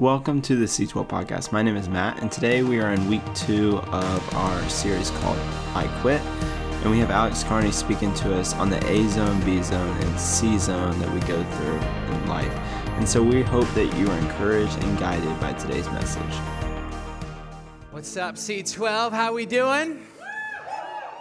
Welcome to the C12 podcast. My name is Matt, and today we are in week two of our series called I Quit. And we have Alex Carney speaking to us on the A zone, B zone, and C zone that we go through in life. And so we hope that you are encouraged and guided by today's message. What's up, C12? How we doing?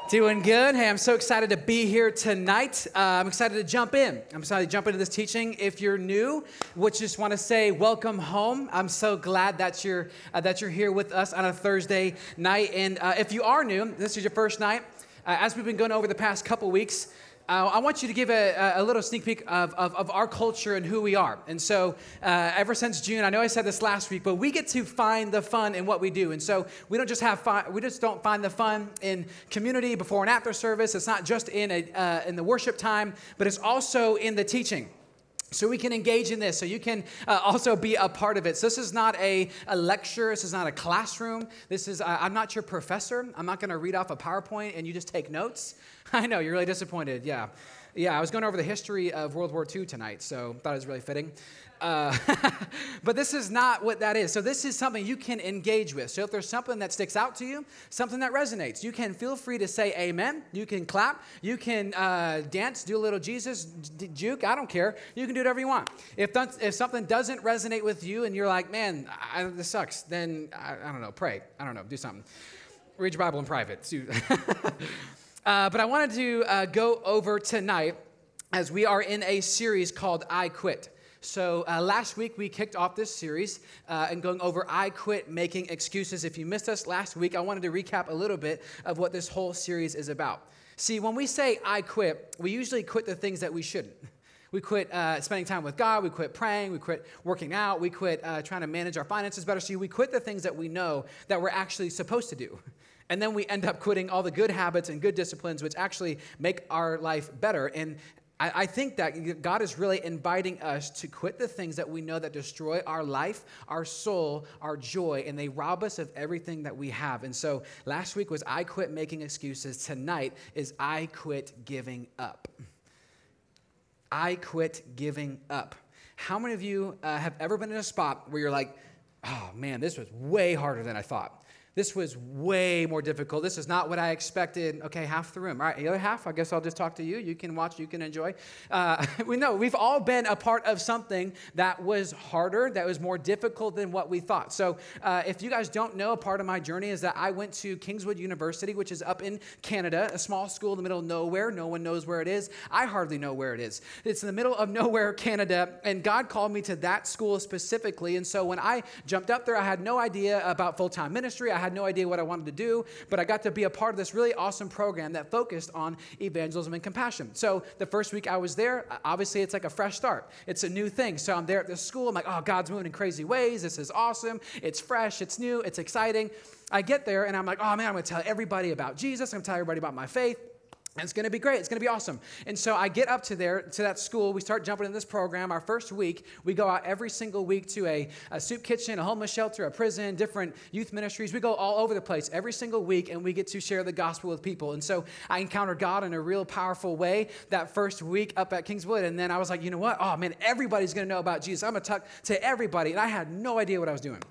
Doing good. Hey, I'm so excited to be here tonight. Uh, I'm excited to jump in. I'm excited to jump into this teaching. If you're new, would just want to say welcome home. I'm so glad that you're uh, that you're here with us on a Thursday night. And uh, if you are new, this is your first night. Uh, as we've been going over the past couple weeks, uh, I want you to give a, a little sneak peek of, of, of, our culture and who we are. And so, uh, ever since June, I know I said this last week, but we get to find the fun in what we do. And so, we don't just have fun, we just don't find the fun in community before and after service. It's not just in, a, uh, in the worship time, but it's also in the teaching. So we can engage in this. So you can uh, also be a part of it. So this is not a, a lecture. This is not a classroom. This is, uh, I'm not your professor. I'm not going to read off a PowerPoint and you just take notes. I know, you're really disappointed. Yeah. Yeah, I was going over the history of World War II tonight, so thought it was really fitting. Uh, but this is not what that is. So, this is something you can engage with. So, if there's something that sticks out to you, something that resonates, you can feel free to say amen. You can clap. You can uh, dance, do a little Jesus d- juke. I don't care. You can do whatever you want. If, th- if something doesn't resonate with you and you're like, man, I, this sucks, then I, I don't know, pray. I don't know, do something. Read your Bible in private. uh, but I wanted to uh, go over tonight as we are in a series called I Quit. So, uh, last week we kicked off this series uh, and going over I Quit Making Excuses. If you missed us last week, I wanted to recap a little bit of what this whole series is about. See, when we say I quit, we usually quit the things that we shouldn't. We quit uh, spending time with God. We quit praying. We quit working out. We quit uh, trying to manage our finances better. See, we quit the things that we know that we're actually supposed to do. And then we end up quitting all the good habits and good disciplines, which actually make our life better. And I, think that God is really inviting us to quit the things that we know that destroy our life, our soul, our joy, and they rob us of everything that we have. And so last week was I quit making excuses. Tonight is I quit giving up. I quit giving up. How many of you uh, have ever been in a spot where you're like, oh man, this was way harder than I thought? This was way more difficult. This is not what I expected. Okay, half the room. All right, the other half, I guess I'll just talk to you. You can watch, you can enjoy. Uh, we know we've all been a part of something that was harder, that was more difficult than what we thought. So, uh, if you guys don't know, a part of my journey is that I went to Kingswood University, which is up in Canada, a small school in the middle of nowhere. No one knows where it is. I hardly know where it is. It's in the middle of nowhere, Canada, and God called me to that school specifically. And so, when I jumped up there, I had no idea about full time ministry. I I had no idea what I wanted to do, but I got to be a part of this really awesome program that focused on evangelism and compassion. So the first week I was there, obviously it's like a fresh start. It's a new thing. So I'm there at this school. I'm like, oh, God's moving in crazy ways. This is awesome. It's fresh. It's new. It's exciting. I get there and I'm like, oh man, I'm going to tell everybody about Jesus. I'm going to tell everybody about my faith. It's going to be great. It's going to be awesome. And so I get up to there, to that school. We start jumping in this program. Our first week, we go out every single week to a, a soup kitchen, a homeless shelter, a prison, different youth ministries. We go all over the place every single week, and we get to share the gospel with people. And so I encountered God in a real powerful way that first week up at Kingswood. And then I was like, you know what? Oh, man, everybody's going to know about Jesus. I'm going to talk to everybody. And I had no idea what I was doing.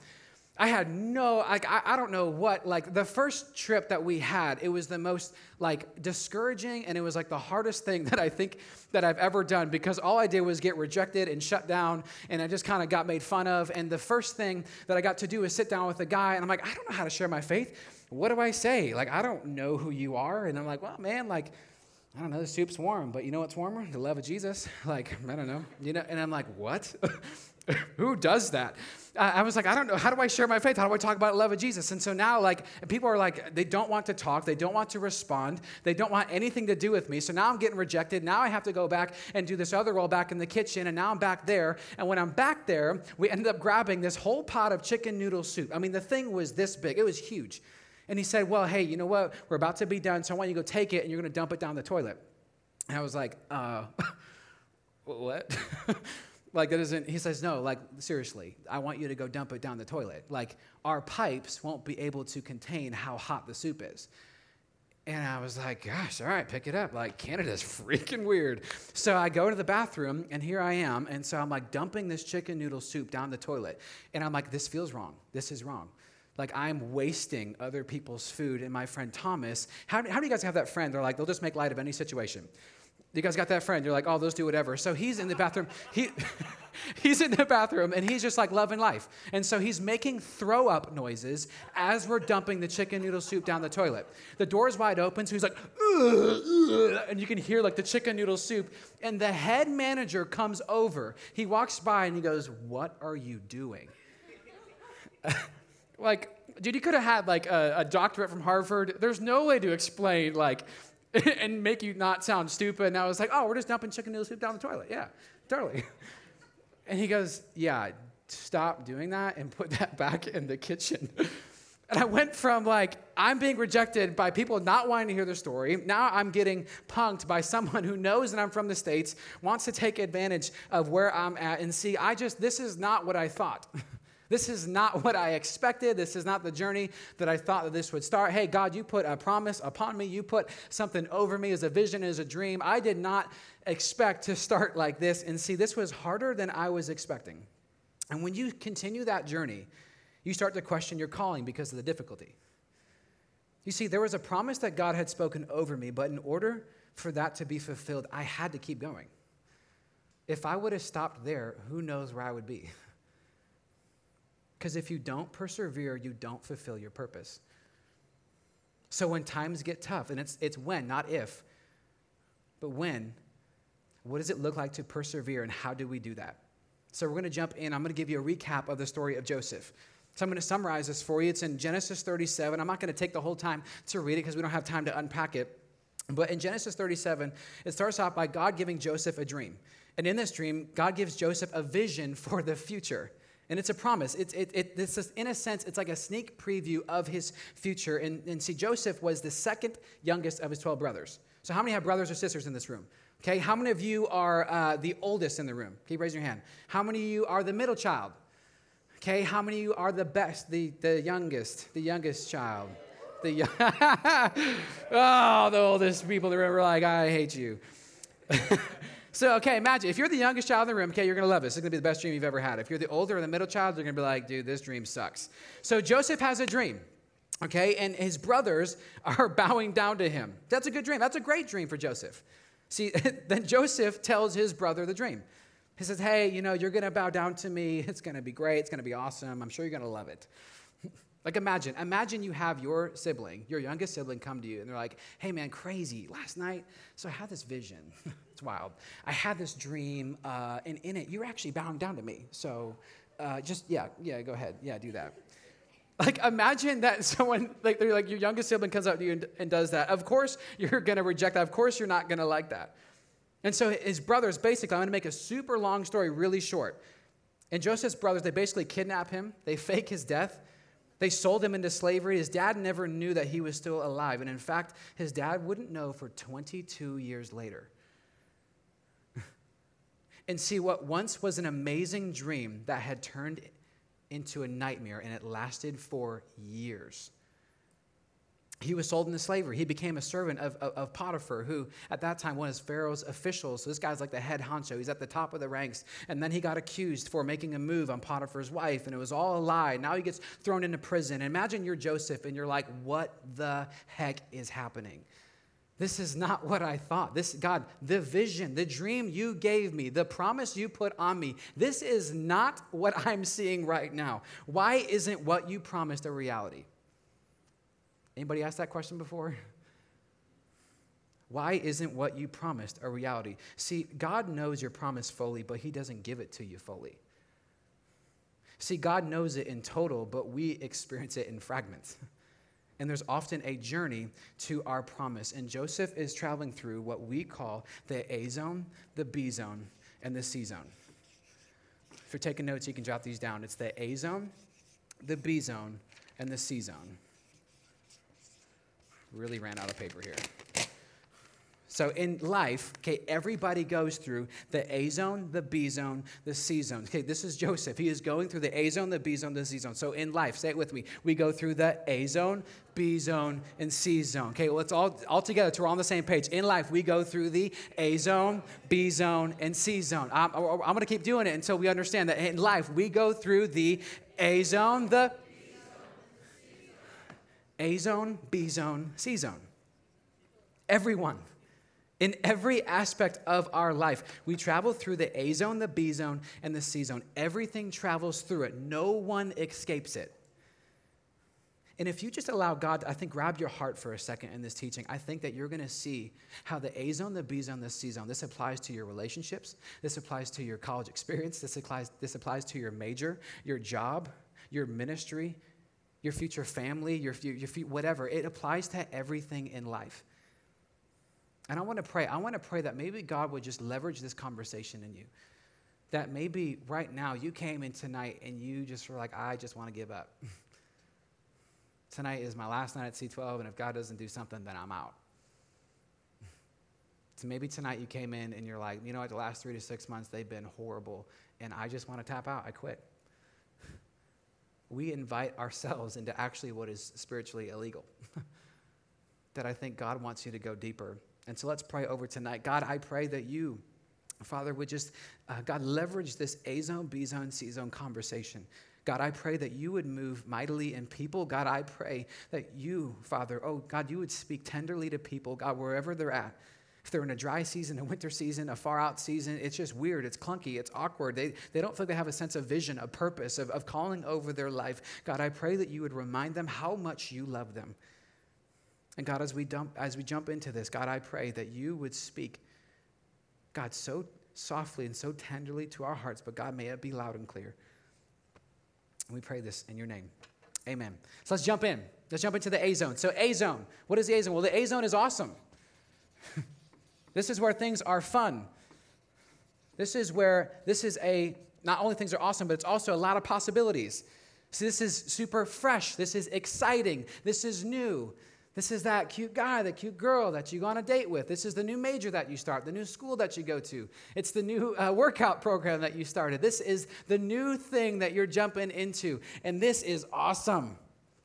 I had no, like, I, I don't know what, like, the first trip that we had, it was the most, like, discouraging, and it was, like, the hardest thing that I think that I've ever done because all I did was get rejected and shut down, and I just kind of got made fun of. And the first thing that I got to do is sit down with a guy, and I'm like, I don't know how to share my faith. What do I say? Like, I don't know who you are. And I'm like, well, man, like, I don't know, the soup's warm, but you know what's warmer? The love of Jesus. Like, I don't know. You know, and I'm like, what? Who does that? I was like, I don't know. How do I share my faith? How do I talk about love of Jesus? And so now, like, people are like, they don't want to talk. They don't want to respond. They don't want anything to do with me. So now I'm getting rejected. Now I have to go back and do this other role back in the kitchen. And now I'm back there. And when I'm back there, we ended up grabbing this whole pot of chicken noodle soup. I mean, the thing was this big, it was huge. And he said, Well, hey, you know what? We're about to be done. So I want you to go take it and you're going to dump it down the toilet. And I was like, uh, What? Like, that isn't, he says, no, like, seriously, I want you to go dump it down the toilet. Like, our pipes won't be able to contain how hot the soup is. And I was like, gosh, all right, pick it up. Like, Canada's freaking weird. So I go to the bathroom, and here I am. And so I'm like dumping this chicken noodle soup down the toilet. And I'm like, this feels wrong. This is wrong. Like, I'm wasting other people's food. And my friend Thomas, how, how do you guys have that friend? They're like, they'll just make light of any situation. You guys got that friend? You're like, oh, those do whatever. So he's in the bathroom. He, he's in the bathroom and he's just like loving life. And so he's making throw up noises as we're dumping the chicken noodle soup down the toilet. The door's wide open, so he's like, ugh, ugh, and you can hear like the chicken noodle soup. And the head manager comes over. He walks by and he goes, What are you doing? like, dude, you could have had like a, a doctorate from Harvard. There's no way to explain like and make you not sound stupid. And I was like, oh, we're just dumping chicken noodle soup down the toilet. Yeah, totally. And he goes, yeah, stop doing that and put that back in the kitchen. And I went from like, I'm being rejected by people not wanting to hear the story. Now I'm getting punked by someone who knows that I'm from the States, wants to take advantage of where I'm at. And see, I just, this is not what I thought. This is not what I expected. This is not the journey that I thought that this would start. Hey, God, you put a promise upon me. You put something over me as a vision, as a dream. I did not expect to start like this. And see, this was harder than I was expecting. And when you continue that journey, you start to question your calling because of the difficulty. You see, there was a promise that God had spoken over me, but in order for that to be fulfilled, I had to keep going. If I would have stopped there, who knows where I would be? Because if you don't persevere, you don't fulfill your purpose. So when times get tough, and it's, it's when, not if, but when, what does it look like to persevere and how do we do that? So we're going to jump in. I'm going to give you a recap of the story of Joseph. So I'm going to summarize this for you. It's in Genesis 37. I'm not going to take the whole time to read it because we don't have time to unpack it. But in Genesis 37, it starts off by God giving Joseph a dream. And in this dream, God gives Joseph a vision for the future. And it's a promise. It's, it, it, it's in a sense, it's like a sneak preview of his future. And, and see, Joseph was the second youngest of his 12 brothers. So, how many have brothers or sisters in this room? Okay, how many of you are uh, the oldest in the room? Keep raising your hand. How many of you are the middle child? Okay, how many of you are the best, the, the youngest, the youngest child? The oh, the oldest people in the room are like, I hate you. So, okay, imagine if you're the youngest child in the room, okay, you're gonna love this. It's gonna be the best dream you've ever had. If you're the older or the middle child, you're gonna be like, dude, this dream sucks. So, Joseph has a dream, okay, and his brothers are bowing down to him. That's a good dream. That's a great dream for Joseph. See, then Joseph tells his brother the dream. He says, hey, you know, you're gonna bow down to me. It's gonna be great. It's gonna be awesome. I'm sure you're gonna love it. Like imagine, imagine you have your sibling, your youngest sibling come to you and they're like, hey man, crazy, last night, so I had this vision. it's wild. I had this dream, uh, and in it, you were actually bowing down to me. So uh, just, yeah, yeah, go ahead. Yeah, do that. Like imagine that someone, like they're like your youngest sibling comes up to you and, and does that. Of course you're gonna reject that. Of course you're not gonna like that. And so his brothers, basically, I'm gonna make a super long story really short. And Joseph's brothers, they basically kidnap him, they fake his death, they sold him into slavery. His dad never knew that he was still alive. And in fact, his dad wouldn't know for 22 years later. and see, what once was an amazing dream that had turned into a nightmare, and it lasted for years he was sold into slavery. He became a servant of, of, of, Potiphar, who at that time was Pharaoh's officials. So this guy's like the head honcho. He's at the top of the ranks. And then he got accused for making a move on Potiphar's wife, and it was all a lie. Now he gets thrown into prison. Imagine you're Joseph, and you're like, what the heck is happening? This is not what I thought. This, God, the vision, the dream you gave me, the promise you put on me, this is not what I'm seeing right now. Why isn't what you promised a reality? Anybody asked that question before? Why isn't what you promised a reality? See, God knows your promise fully, but He doesn't give it to you fully. See, God knows it in total, but we experience it in fragments. And there's often a journey to our promise. And Joseph is traveling through what we call the A zone, the B zone, and the C zone. If you're taking notes, you can jot these down. It's the A zone, the B zone, and the C zone. Really ran out of paper here. So in life, okay, everybody goes through the A zone, the B zone, the C zone. Okay, this is Joseph. He is going through the A zone, the B zone, the C zone. So in life, say it with me. We go through the A zone, B zone, and C zone. Okay, well, let's all all together so we're on the same page. In life, we go through the A zone, B zone, and C zone. I'm, I'm going to keep doing it until we understand that in life, we go through the A zone, the A zone, B zone, C zone. Everyone. In every aspect of our life, we travel through the A zone, the B zone, and the C zone. Everything travels through it, no one escapes it. And if you just allow God, I think, grab your heart for a second in this teaching, I think that you're going to see how the A zone, the B zone, the C zone, this applies to your relationships, this applies to your college experience, this applies, this applies to your major, your job, your ministry, your future family, your, your, your whatever. It applies to everything in life. And I want to pray. I want to pray that maybe God would just leverage this conversation in you. That maybe right now you came in tonight and you just were like, I just want to give up. tonight is my last night at C12, and if God doesn't do something, then I'm out. So maybe tonight you came in and you're like, you know what, the last three to six months, they've been horrible, and I just want to tap out. I quit. We invite ourselves into actually what is spiritually illegal. that I think God wants you to go deeper and so let's pray over tonight. God, I pray that you, Father, would just, uh, God, leverage this A zone, B zone, C zone conversation. God, I pray that you would move mightily in people. God, I pray that you, Father, oh, God, you would speak tenderly to people, God, wherever they're at. If they're in a dry season, a winter season, a far out season, it's just weird, it's clunky, it's awkward. They, they don't feel like they have a sense of vision, a purpose, of, of calling over their life. God, I pray that you would remind them how much you love them. And God, as we, dump, as we jump into this, God, I pray that you would speak, God, so softly and so tenderly to our hearts, but God, may it be loud and clear. And we pray this in your name. Amen. So let's jump in. Let's jump into the A zone. So, A zone. What is the A zone? Well, the A zone is awesome. this is where things are fun. This is where, this is a, not only things are awesome, but it's also a lot of possibilities. So, this is super fresh. This is exciting. This is new. This is that cute guy, that cute girl that you go on a date with. This is the new major that you start, the new school that you go to. It's the new uh, workout program that you started. This is the new thing that you're jumping into. And this is awesome.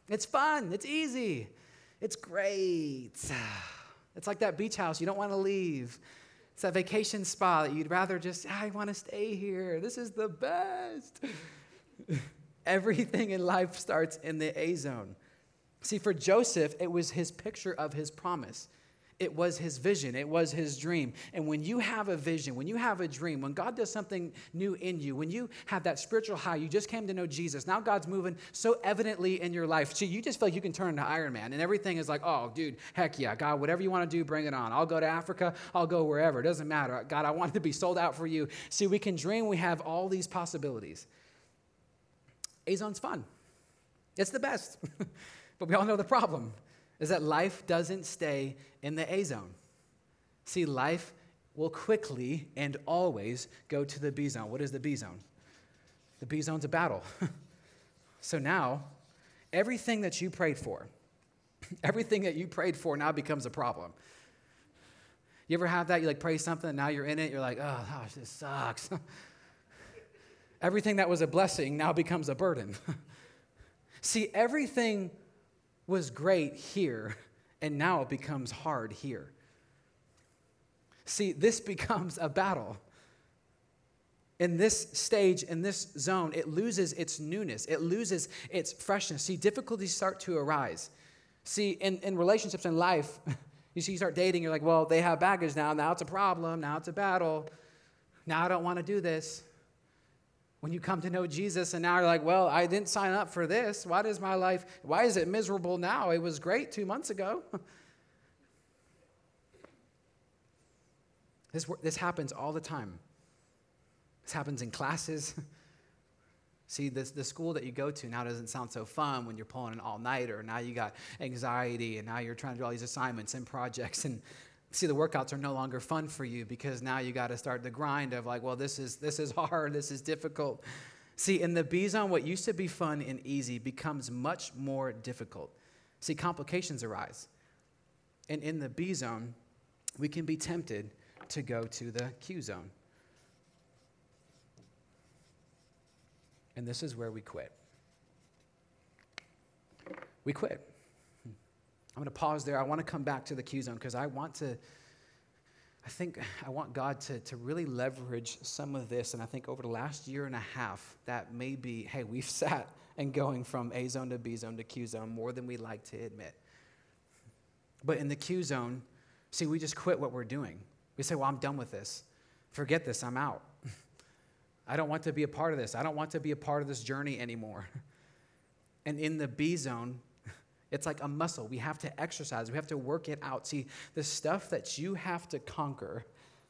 It's fun, it's easy, it's great. It's like that beach house you don't want to leave. It's that vacation spot that you'd rather just, ah, I want to stay here. This is the best. Everything in life starts in the A zone. See, for Joseph, it was his picture of his promise. It was his vision. It was his dream. And when you have a vision, when you have a dream, when God does something new in you, when you have that spiritual high, you just came to know Jesus. Now God's moving so evidently in your life. So you just feel like you can turn into Iron Man and everything is like, oh, dude, heck yeah. God, whatever you want to do, bring it on. I'll go to Africa. I'll go wherever. It doesn't matter. God, I want to be sold out for you. See, we can dream. We have all these possibilities. A zone's fun. It's the best. But we all know the problem is that life doesn't stay in the A zone. See, life will quickly and always go to the B zone. What is the B zone? The B zone's a battle. so now, everything that you prayed for, everything that you prayed for now becomes a problem. You ever have that? You like pray something, and now you're in it, you're like, oh gosh, this sucks. everything that was a blessing now becomes a burden. See, everything was great here, and now it becomes hard here. See, this becomes a battle. In this stage, in this zone, it loses its newness, it loses its freshness. See, difficulties start to arise. See, in, in relationships in life, you see, you start dating, you're like, well, they have baggage now. Now it's a problem. Now it's a battle. Now I don't want to do this when you come to know Jesus and now you're like, well, I didn't sign up for this. Why does my life, why is it miserable now? It was great two months ago. this, this happens all the time. This happens in classes. See, this, the school that you go to now doesn't sound so fun when you're pulling an all nighter. Now you got anxiety, and now you're trying to do all these assignments and projects. And see the workouts are no longer fun for you because now you got to start the grind of like well this is this is hard this is difficult see in the b zone what used to be fun and easy becomes much more difficult see complications arise and in the b zone we can be tempted to go to the Q zone. And this is where we quit. We quit. I'm going to pause there. I want to come back to the Q zone because I want to, I think I want God to, to really leverage some of this. And I think over the last year and a half, that may be, hey, we've sat and going from A zone to B zone to Q zone more than we like to admit. But in the Q zone, see, we just quit what we're doing. We say, well, I'm done with this. Forget this, I'm out. I don't want to be a part of this. I don't want to be a part of this journey anymore. And in the B zone, it's like a muscle. We have to exercise, we have to work it out. See, the stuff that you have to conquer,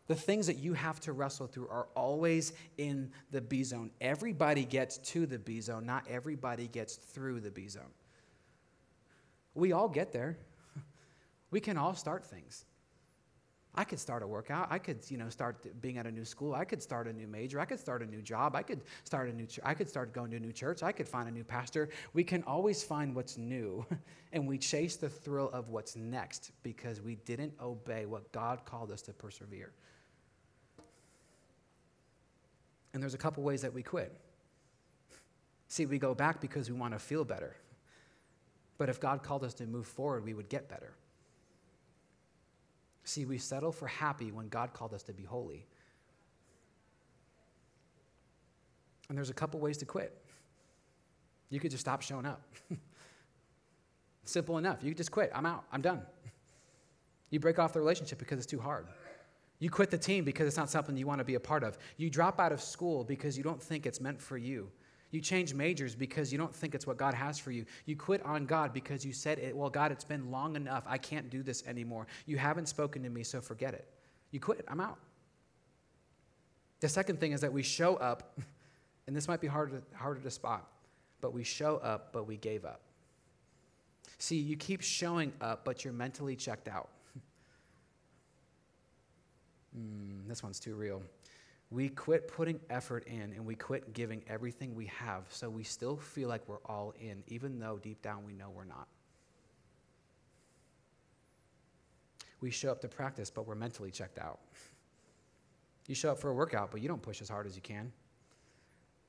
the things that you have to wrestle through are always in the B zone. Everybody gets to the B zone, not everybody gets through the B zone. We all get there. We can all start things. I could start a workout. I could, you know, start being at a new school. I could start a new major. I could start a new job. I could start a new. Ch- I could start going to a new church. I could find a new pastor. We can always find what's new, and we chase the thrill of what's next because we didn't obey what God called us to persevere. And there's a couple ways that we quit. See, we go back because we want to feel better. But if God called us to move forward, we would get better. See, we settle for happy when God called us to be holy. And there's a couple ways to quit. You could just stop showing up. Simple enough. You could just quit. I'm out. I'm done. You break off the relationship because it's too hard. You quit the team because it's not something you want to be a part of. You drop out of school because you don't think it's meant for you. You change majors because you don't think it's what God has for you. You quit on God because you said, it, Well, God, it's been long enough. I can't do this anymore. You haven't spoken to me, so forget it. You quit. I'm out. The second thing is that we show up, and this might be harder, harder to spot, but we show up, but we gave up. See, you keep showing up, but you're mentally checked out. mm, this one's too real. We quit putting effort in and we quit giving everything we have, so we still feel like we're all in, even though deep down we know we're not. We show up to practice, but we're mentally checked out. You show up for a workout, but you don't push as hard as you can.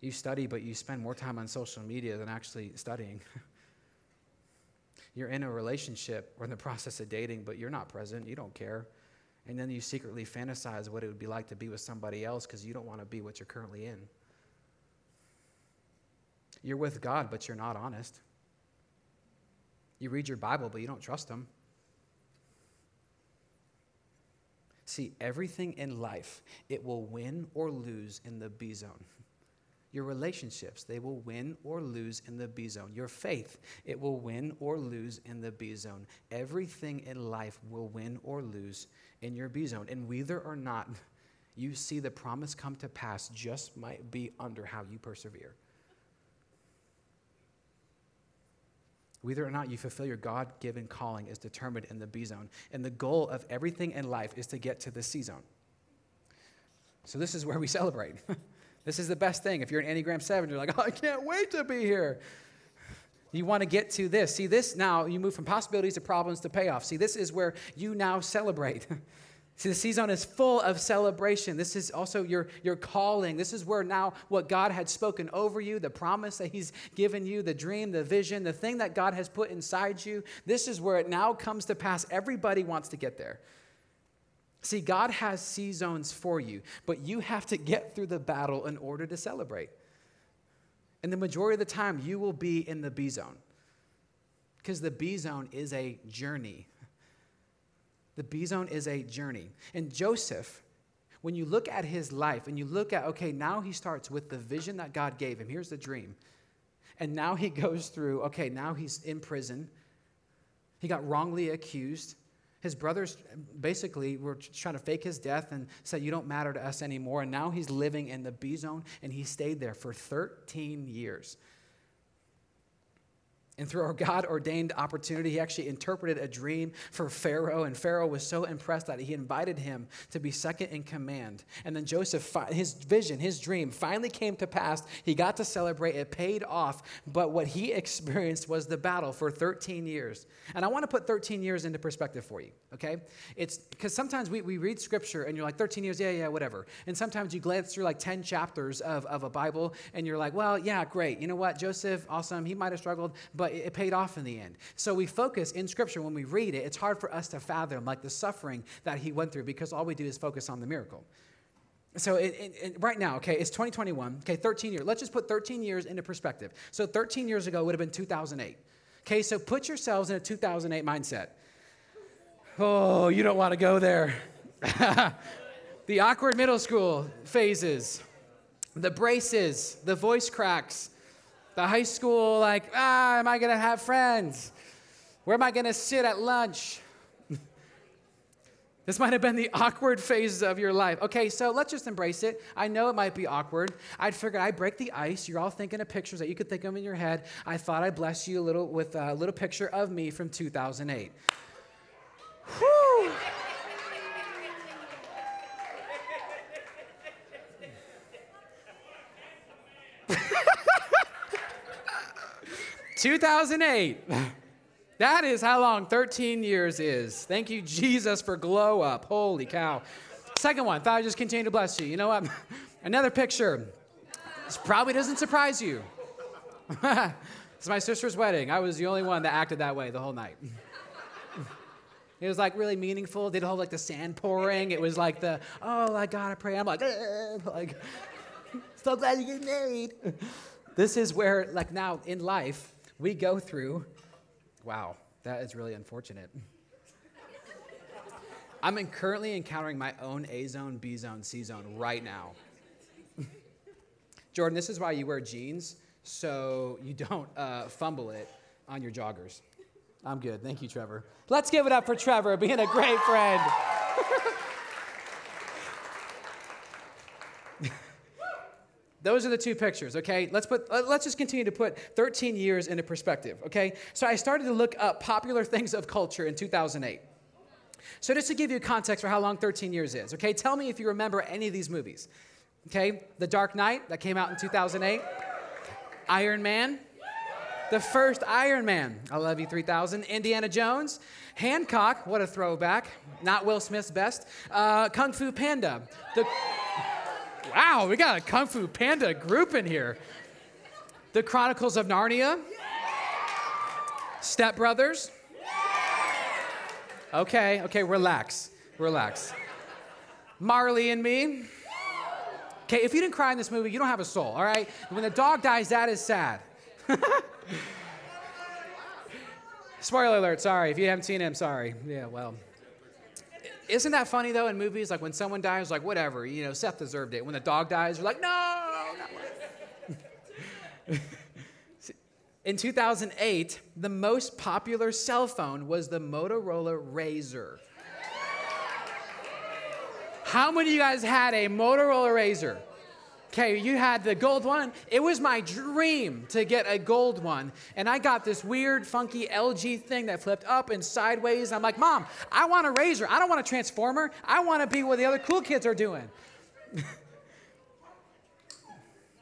You study, but you spend more time on social media than actually studying. you're in a relationship or in the process of dating, but you're not present. You don't care. And then you secretly fantasize what it would be like to be with somebody else because you don't want to be what you're currently in. You're with God, but you're not honest. You read your Bible, but you don't trust Him. See, everything in life, it will win or lose in the B zone. Your relationships, they will win or lose in the B zone. Your faith, it will win or lose in the B zone. Everything in life will win or lose in your B zone. And whether or not you see the promise come to pass, just might be under how you persevere. Whether or not you fulfill your God given calling is determined in the B zone. And the goal of everything in life is to get to the C zone. So, this is where we celebrate. This is the best thing. If you're an Enneagram 7, you're like, oh, I can't wait to be here. You want to get to this. See, this now, you move from possibilities to problems to payoff. See, this is where you now celebrate. See, the season is full of celebration. This is also your, your calling. This is where now what God had spoken over you, the promise that He's given you, the dream, the vision, the thing that God has put inside you, this is where it now comes to pass. Everybody wants to get there. See, God has C zones for you, but you have to get through the battle in order to celebrate. And the majority of the time, you will be in the B zone because the B zone is a journey. The B zone is a journey. And Joseph, when you look at his life and you look at, okay, now he starts with the vision that God gave him. Here's the dream. And now he goes through, okay, now he's in prison. He got wrongly accused. His brothers basically were trying to fake his death and said, You don't matter to us anymore. And now he's living in the B zone, and he stayed there for 13 years. And through our God ordained opportunity, he actually interpreted a dream for Pharaoh. And Pharaoh was so impressed that he invited him to be second in command. And then Joseph, his vision, his dream finally came to pass. He got to celebrate, it paid off. But what he experienced was the battle for 13 years. And I want to put 13 years into perspective for you, okay? It's because sometimes we, we read scripture and you're like, 13 years, yeah, yeah, whatever. And sometimes you glance through like 10 chapters of, of a Bible and you're like, well, yeah, great. You know what? Joseph, awesome. He might have struggled, but but it paid off in the end. So we focus in Scripture when we read it, it's hard for us to fathom like the suffering that he went through because all we do is focus on the miracle. So it, it, it, right now, okay, it's 2021. Okay, 13 years. Let's just put 13 years into perspective. So 13 years ago would have been 2008. Okay, so put yourselves in a 2008 mindset. Oh, you don't want to go there. the awkward middle school phases, the braces, the voice cracks, the high school, like, ah, am I going to have friends? Where am I going to sit at lunch? this might have been the awkward phases of your life. Okay, so let's just embrace it. I know it might be awkward. I'd figured I'd break the ice. You're all thinking of pictures that you could think of in your head. I thought I'd bless you a little with a little picture of me from 2008. Whew. 2008. That is how long 13 years is. Thank you, Jesus, for glow up. Holy cow. Second one, thought I'd just continue to bless you. You know what? Another picture. This probably doesn't surprise you. it's my sister's wedding. I was the only one that acted that way the whole night. It was like really meaningful. They did all like the sand pouring. It was like the, oh, I gotta pray. I'm like, like, so glad you get married. This is where, like now in life, we go through. Wow, that is really unfortunate. I'm in currently encountering my own A zone, B zone, C zone right now. Jordan, this is why you wear jeans, so you don't uh, fumble it on your joggers. I'm good. Thank you, Trevor. Let's give it up for Trevor being a great friend. Those are the two pictures, okay? Let's put let's just continue to put 13 years into perspective, okay? So I started to look up popular things of culture in 2008. So just to give you context for how long 13 years is, okay? Tell me if you remember any of these movies. Okay? The Dark Knight that came out in 2008. Iron Man. The first Iron Man. I love you 3000. Indiana Jones. Hancock, what a throwback. Not Will Smith's best. Uh, Kung Fu Panda. The Wow, we got a Kung Fu Panda group in here. The Chronicles of Narnia. Step Brothers. Okay, okay, relax, relax. Marley and me. Okay, if you didn't cry in this movie, you don't have a soul, all right? When the dog dies, that is sad. Spoiler alert, sorry. If you haven't seen him, sorry. Yeah, well. Isn't that funny though in movies? Like when someone dies, like whatever, you know, Seth deserved it. When the dog dies, you're like, no. in 2008, the most popular cell phone was the Motorola Razr. How many of you guys had a Motorola Razr? Okay, you had the gold one. It was my dream to get a gold one. And I got this weird, funky LG thing that flipped up and sideways. I'm like, Mom, I want a Razr. I don't want a Transformer. I want to be what the other cool kids are doing.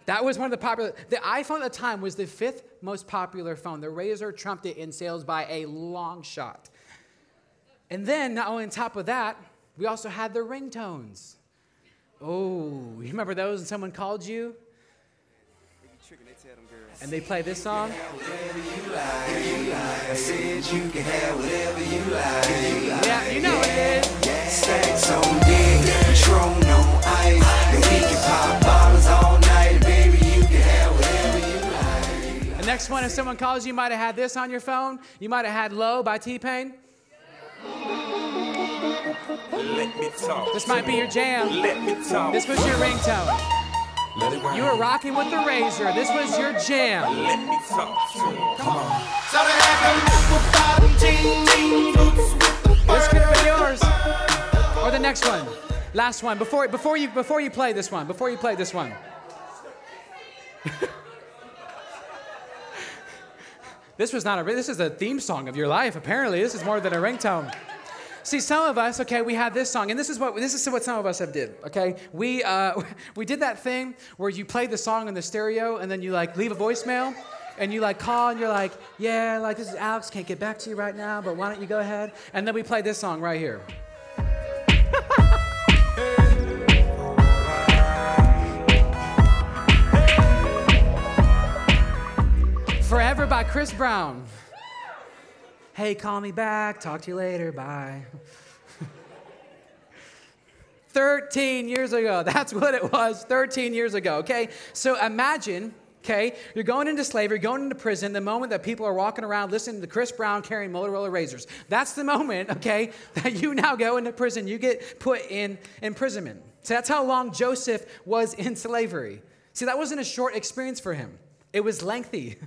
that was one of the popular. The iPhone at the time was the fifth most popular phone. The Razr trumped it in sales by a long shot. And then, not only on top of that, we also had the ringtones. Oh, you remember those when someone called you? And they play this song? Yeah, you know it is. Stacks on ice. And we can pop bottles all night, baby. You can have whatever you like. The next one, if someone calls you, you might have had this on your phone. You might have had Low by T Pain. Let me talk. This might be your jam. Let me talk. This was your ringtone. You were rocking with the Razr. This was your jam. Let me talk. Come on. This could have been yours. Or the next one. Last one. Before, before, you, before you play this one. Before you play this one. This was not a, this is a theme song of your life, apparently. This is more than a ringtone. See, some of us, okay, we had this song, and this is what this is what some of us have did. Okay, we uh, we did that thing where you play the song in the stereo, and then you like leave a voicemail, and you like call, and you're like, yeah, like this is Alex, can't get back to you right now, but why don't you go ahead? And then we play this song right here. Forever by Chris Brown. Hey, call me back. Talk to you later. Bye. 13 years ago. That's what it was 13 years ago, okay? So imagine, okay, you're going into slavery, going into prison, the moment that people are walking around listening to Chris Brown carrying Motorola Razrs. That's the moment, okay, that you now go into prison. You get put in imprisonment. So that's how long Joseph was in slavery. See, that wasn't a short experience for him, it was lengthy.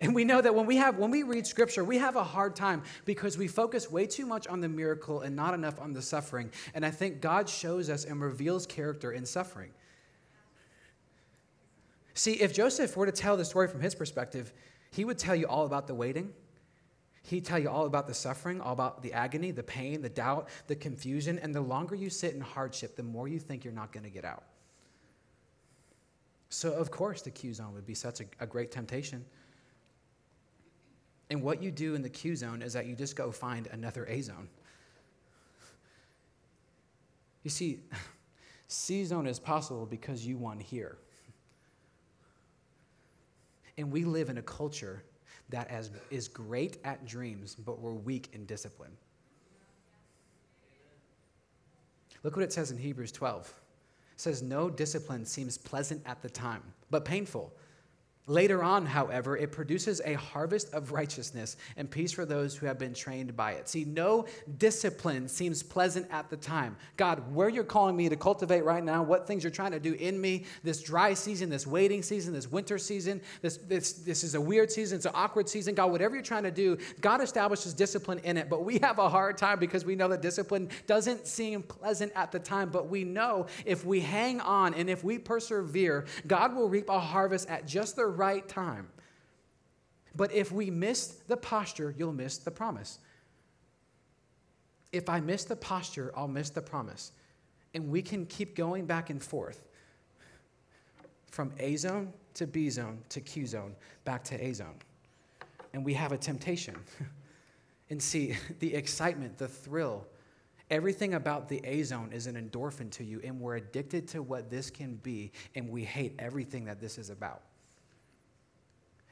And we know that when we have when we read scripture, we have a hard time because we focus way too much on the miracle and not enough on the suffering. And I think God shows us and reveals character in suffering. See, if Joseph were to tell the story from his perspective, he would tell you all about the waiting. He'd tell you all about the suffering, all about the agony, the pain, the doubt, the confusion. And the longer you sit in hardship, the more you think you're not going to get out. So, of course, the Q zone would be such a, a great temptation. And what you do in the Q zone is that you just go find another A zone. You see, C zone is possible because you won here. And we live in a culture that is, is great at dreams, but we're weak in discipline. Look what it says in Hebrews 12. It says, No discipline seems pleasant at the time, but painful. Later on, however, it produces a harvest of righteousness and peace for those who have been trained by it. See, no discipline seems pleasant at the time. God, where you're calling me to cultivate right now, what things you're trying to do in me, this dry season, this waiting season, this winter season, this, this, this is a weird season, it's an awkward season. God, whatever you're trying to do, God establishes discipline in it. But we have a hard time because we know that discipline doesn't seem pleasant at the time. But we know if we hang on and if we persevere, God will reap a harvest at just the right time. But if we miss the posture, you'll miss the promise. If I miss the posture, I'll miss the promise. And we can keep going back and forth from A zone to B zone to Q zone, back to A zone. And we have a temptation. and see, the excitement, the thrill, everything about the A zone is an endorphin to you, and we're addicted to what this can be, and we hate everything that this is about.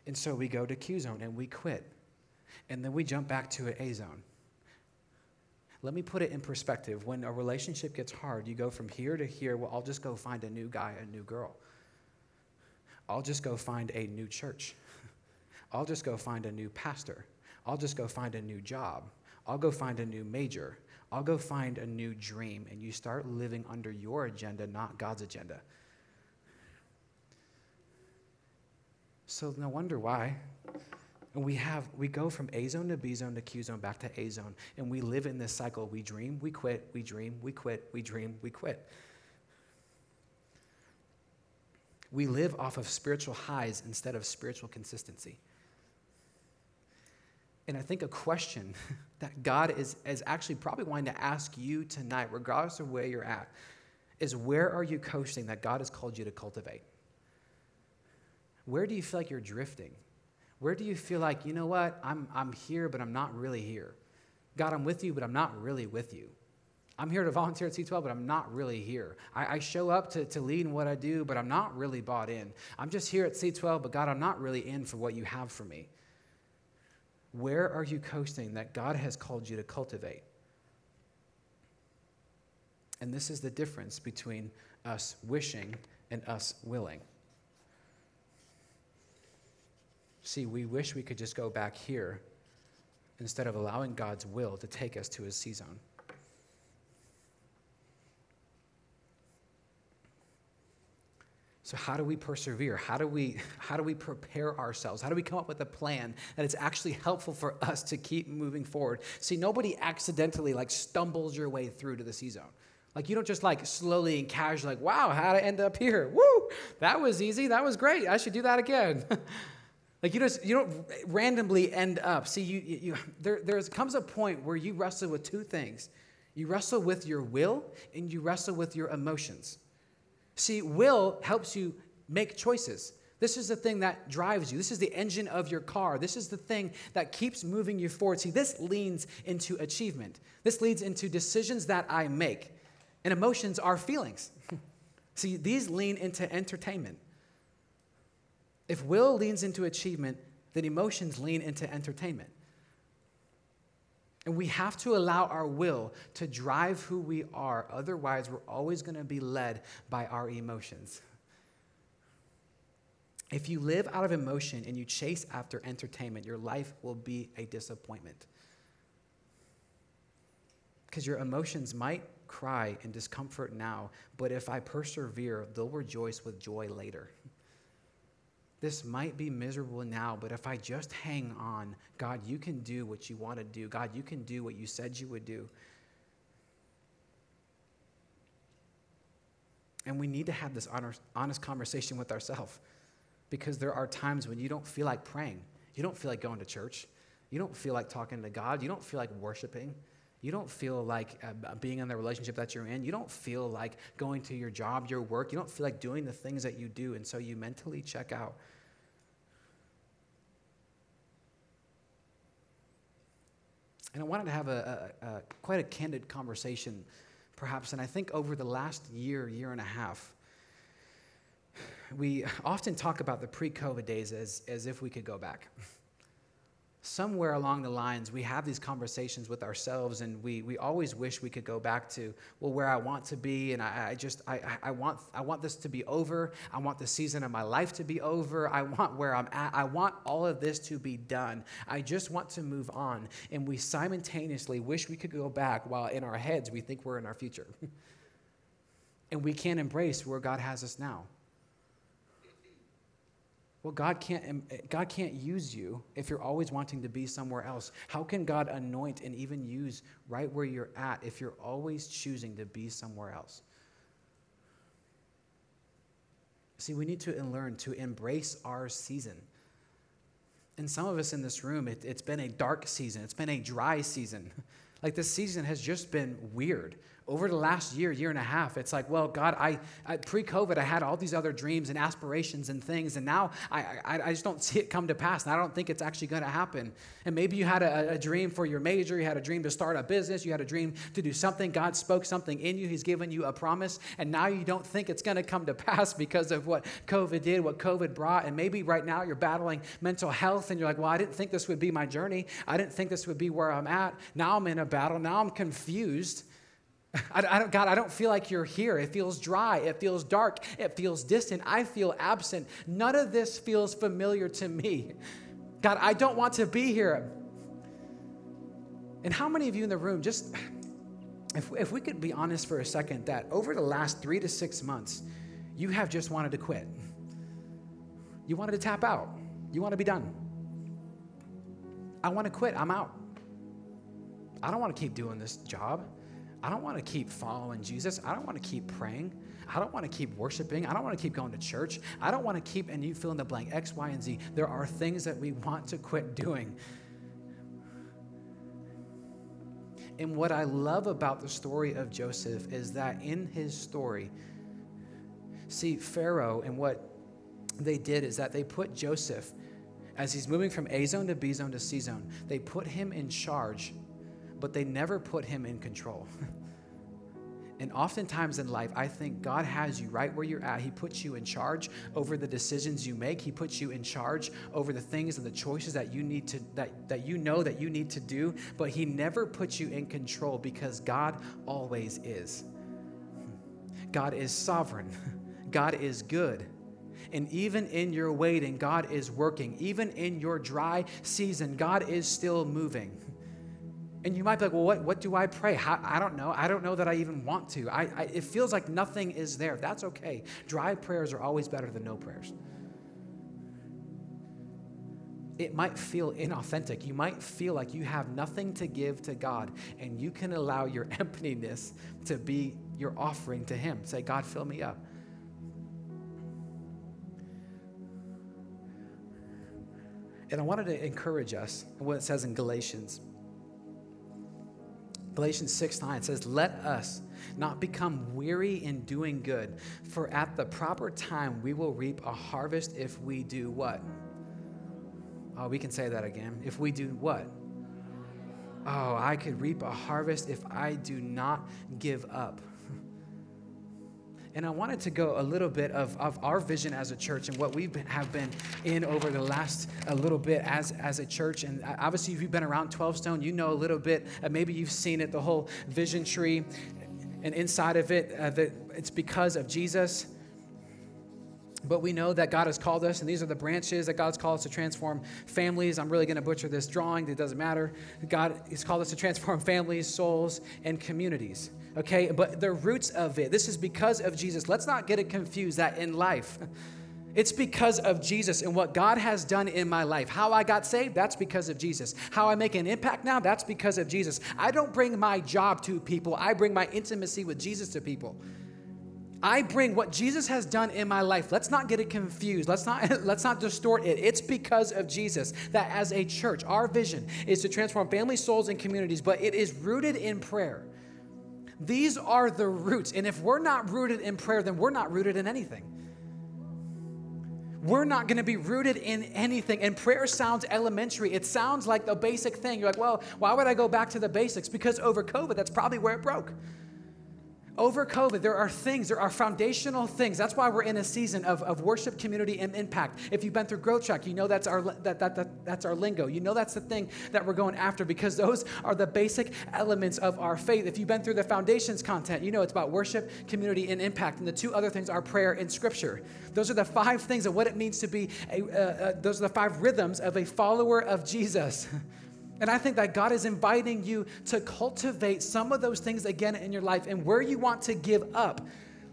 And so we go to Q zone and we quit. And then we jump back to A zone. Let me put it in perspective. When a relationship gets hard, you go from here to here. Well, I'll just go find a new guy, a new girl. I'll just go find a new church. I'll just go find a new pastor. I'll just go find a new job. I'll go find a new major. I'll go find a new dream. And you start living under your agenda, not God's agenda. So no wonder why. And we have we go from A zone to B zone to Q zone back to A zone, and we live in this cycle. We dream, we quit, we dream, we quit, we dream, we quit. We live off of spiritual highs instead of spiritual consistency. And I think a question that God is, is actually probably wanting to ask you tonight, regardless of where you're at, is where are you coasting that God has called you to cultivate? Where do you feel like you're drifting? Where do you feel like, you know what, I'm, I'm here, but I'm not really here? God, I'm with you, but I'm not really with you. I'm here to volunteer at C12, but I'm not really here. I, I, show up to, to lead in what I do, but I'm not really bought in. I'm just here at C12, but God, I'm not really in for what you have for me. Where are you coasting that God has called you to cultivate? And this is the difference between us wishing and us willing. See, we wish we could just go back here instead of allowing God's will to take us to his C zone. So how do we persevere? How do we how do we prepare ourselves? How do we come up with a plan that is actually helpful for us to keep moving forward? See, nobody accidentally like stumbles your way through to the C zone. Like you don't just like slowly and casually like, wow, how to end up here? Woo! That was easy. That was great. I should do that again. Like you just you don't randomly end up. See, you, you there there comes a point where you wrestle with two things. You wrestle with your will and you wrestle with your emotions. See, will helps you make choices. This is the thing that drives you. This is the engine of your car. This is the thing that keeps moving you forward. See, this leans into achievement. This leads into decisions that I make. And emotions are feelings. See, these lean into entertainment. If will leans into achievement, then emotions lean into entertainment. And we have to allow our will to drive who we are. Otherwise, we're always going to be led by our emotions. If you live out of emotion and you chase after entertainment, your life will be a disappointment. Because your emotions might cry in discomfort now, but if I persevere, they'll rejoice with joy later. This might be miserable now, but if I just hang on, God, you can do what you want to do. God, you can do what you said you would do. And we need to have this honest conversation with ourselves because there are times when you don't feel like praying. You don't feel like going to church. You don't feel like talking to God. You don't feel like worshiping. You don't feel like uh, being in the relationship that you're in. You don't feel like going to your job, your work. You don't feel like doing the things that you do. And so you mentally check out. And I wanted to have a, a, a, quite a candid conversation, perhaps. And I think over the last year, year and a half, we often talk about the pre COVID days as, as if we could go back somewhere along the lines, we have these conversations with ourselves, and we, we always wish we could go back to, well, where I want to be, and I, I just, I, I, want, I want this to be over. I want the season of my life to be over. I want where I'm at. I want all of this to be done. I just want to move on. And we simultaneously wish we could go back while in our heads we think we're in our future. and we can't embrace where God has us now. Well, God can't, um, God can't use you if you're always wanting to be somewhere else. How can God anoint and even use right where you're at if you're always choosing to be somewhere else? See, we need to learn to embrace our season. And some of us in this room, it, it's been a dark season, it's been a dry season. Like this season has just been weird over the last year, year and a half, it's like, well, God, I, I pre-COVID, I had all these other dreams and aspirations and things, and now I, I, I just don't see it come to pass, and I don't think it's actually going to happen. And maybe you had a, a, dream for your major, you had a dream to start a business, you had a dream to do something. God spoke something in you, He's given you a promise, and now you don't think it's going to come to pass because of what COVID did, what COVID brought. And maybe right now you're battling mental health, and you're like, well, I didn't think this would be my journey. I didn't think this would be where I'm at. Now I'm in a battle. Now I'm confused. I, I, don't, God, I don't feel like you're here. It feels dry. It feels dark. It feels distant. I feel absent. None of this feels familiar to me. God, I don't want to be here. And how many of you in the room, just if, if we could be honest for a second, that over the last three to six months, you have just wanted to quit. You wanted to tap out. You want to be done. I want to quit. I'm out. I don't want to keep doing this job. I don't want to keep following Jesus. I don't want to keep praying. I don't want to keep worshiping. I don't want to keep going to church. I don't want to keep, and you fill in the blank, X, Y, and Z. There are things that we want to quit doing. And what I love about the story of Joseph is that in his story, see, Pharaoh and what they did is that they put Joseph, as he's moving from A zone to B zone to C zone, they put him in charge but they never put him in control. and oftentimes in life, I think God has you right where you're at. He puts you in charge over the decisions you make. He puts you in charge over the things and the choices that you need to that, that you know that you need to do, but he never puts you in control because God always is. God is sovereign. God is good. And even in your waiting, God is working. Even in your dry season, God is still moving. And you might be like, well, what, what do I pray? How, I don't know. I don't know that I even want to. I, I, it feels like nothing is there. That's okay. Dry prayers are always better than no prayers. It might feel inauthentic. You might feel like you have nothing to give to God, and you can allow your emptiness to be your offering to Him. Say, God, fill me up. And I wanted to encourage us what it says in Galatians. Galatians 6 9 says, Let us not become weary in doing good, for at the proper time we will reap a harvest if we do what? Oh, we can say that again. If we do what? Oh, I could reap a harvest if I do not give up. And I wanted to go a little bit of, of our vision as a church and what we have been in over the last a little bit as, as a church. And obviously, if you've been around 12 Stone, you know a little bit. Uh, maybe you've seen it, the whole vision tree. And inside of it, uh, that it's because of Jesus. But we know that God has called us, and these are the branches that God's called us to transform families. I'm really going to butcher this drawing, it doesn't matter. God has called us to transform families, souls, and communities. Okay, but the roots of it, this is because of Jesus. Let's not get it confused that in life, it's because of Jesus and what God has done in my life. How I got saved, that's because of Jesus. How I make an impact now, that's because of Jesus. I don't bring my job to people, I bring my intimacy with Jesus to people. I bring what Jesus has done in my life. Let's not get it confused. Let's not let's not distort it. It's because of Jesus that as a church, our vision is to transform families, souls, and communities, but it is rooted in prayer. These are the roots. And if we're not rooted in prayer, then we're not rooted in anything. We're not going to be rooted in anything. And prayer sounds elementary. It sounds like the basic thing. You're like, well, why would I go back to the basics? Because over COVID, that's probably where it broke. Over COVID, there are things, there are foundational things. That's why we're in a season of, of worship, community, and impact. If you've been through Growth Track, you know that's our, that, that, that, that's our lingo. You know that's the thing that we're going after because those are the basic elements of our faith. If you've been through the foundations content, you know it's about worship, community, and impact. And the two other things are prayer and scripture. Those are the five things of what it means to be, a, uh, uh, those are the five rhythms of a follower of Jesus. And I think that God is inviting you to cultivate some of those things again in your life and where you want to give up.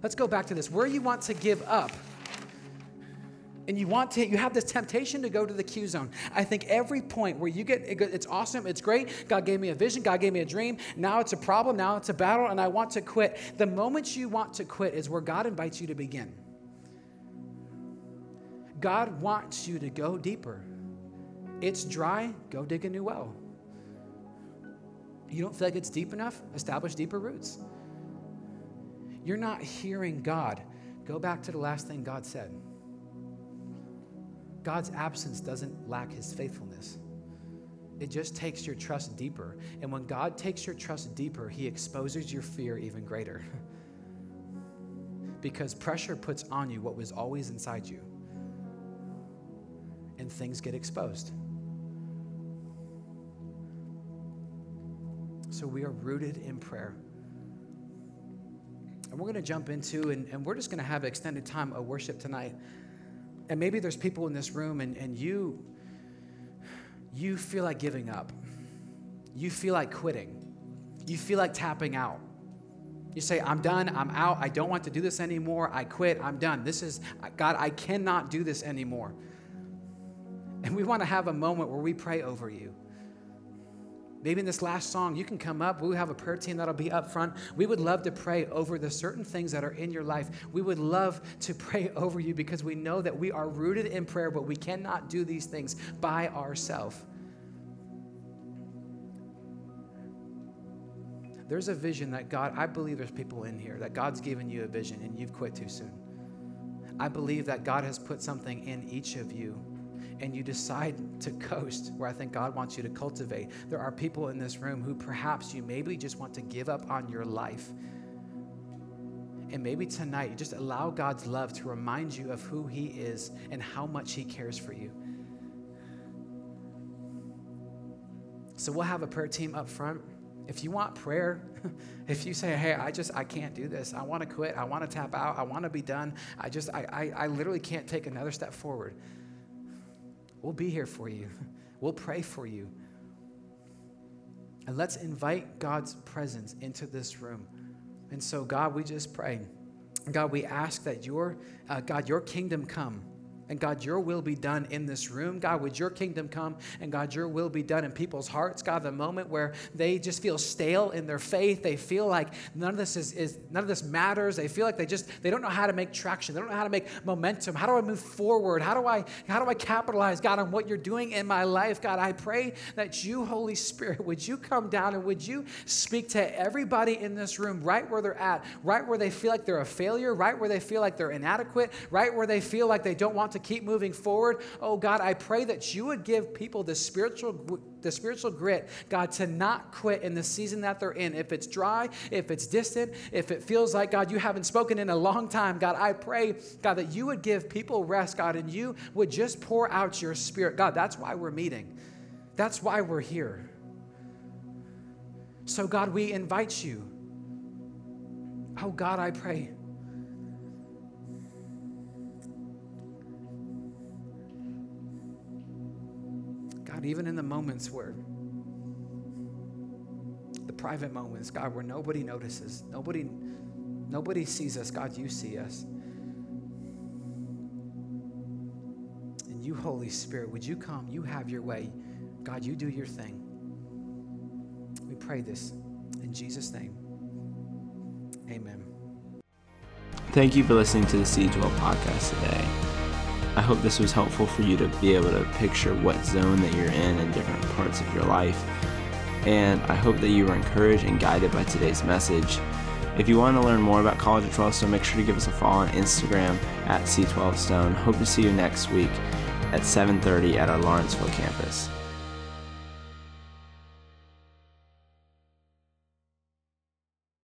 Let's go back to this. Where you want to give up. And you want to, you have this temptation to go to the Q zone. I think every point where you get, it's awesome, it's great. God gave me a vision, God gave me a dream. Now it's a problem, now it's a battle, and I want to quit. The moment you want to quit is where God invites you to begin. God wants you to go deeper. It's dry, go dig a new well. You don't feel like it's deep enough? Establish deeper roots. You're not hearing God. Go back to the last thing God said. God's absence doesn't lack his faithfulness. It just takes your trust deeper. And when God takes your trust deeper, he exposes your fear even greater. because pressure puts on you what was always inside you, and things get exposed. So we are rooted in prayer. And we're going to jump into, and, and we're just going to have an extended time of worship tonight. And maybe there's people in this room, and, and you, you feel like giving up. You feel like quitting. You feel like tapping out. You say, I'm done, I'm out, I don't want to do this anymore, I quit, I'm done. This is, God, I cannot do this anymore. And we want to have a moment where we pray over you. Maybe in this last song, you can come up. We have a prayer team that'll be up front. We would love to pray over the certain things that are in your life. We would love to pray over you because we know that we are rooted in prayer, but we cannot do these things by ourselves. There's a vision that God, I believe there's people in here that God's given you a vision and you've quit too soon. I believe that God has put something in each of you and you decide to coast where I think God wants you to cultivate. There are people in this room who perhaps you maybe just want to give up on your life. And maybe tonight you just allow God's love to remind you of who He is and how much He cares for you. So we'll have a prayer team up front. If you want prayer, if you say, hey, I just, I can't do this. I want to quit. I want to tap out. I want to be done. I just, I, I, I literally can't take another step forward. We'll be here for you. We'll pray for you. And let's invite God's presence into this room. And so, God, we just pray. God, we ask that your, uh, God, your kingdom come And God, your will be done in this room. God, would your kingdom come? And God, your will be done in people's hearts. God, the moment where they just feel stale in their faith, they feel like none of this is, is none of this matters. They feel like they just they don't know how to make traction. They don't know how to make momentum. How do I move forward? How do I how do I capitalize, God, on what you're doing in my life? God, I pray that you, Holy Spirit, would you come down and would you speak to everybody in this room right where they're at, right where they feel like they're a failure, right where they feel like they're inadequate, right where they feel like they don't want to keep moving forward. Oh God, I pray that you would give people the spiritual the spiritual grit, God, to not quit in the season that they're in. If it's dry, if it's distant, if it feels like, God, you haven't spoken in a long time, God, I pray, God, that you would give people rest, God, and you would just pour out your spirit. God, that's why we're meeting. That's why we're here. So, God, we invite you. Oh, God, I pray God, even in the moments where the private moments, God, where nobody notices, nobody, nobody sees us, God, you see us. And you, Holy Spirit, would you come? You have your way. God, you do your thing. We pray this in Jesus' name. Amen. Thank you for listening to the Seed Dwell podcast today. I hope this was helpful for you to be able to picture what zone that you're in in different parts of your life. And I hope that you were encouraged and guided by today's message. If you want to learn more about College of 12 Stone, make sure to give us a follow on Instagram at C12 Stone. Hope to see you next week at 7:30 at our Lawrenceville campus.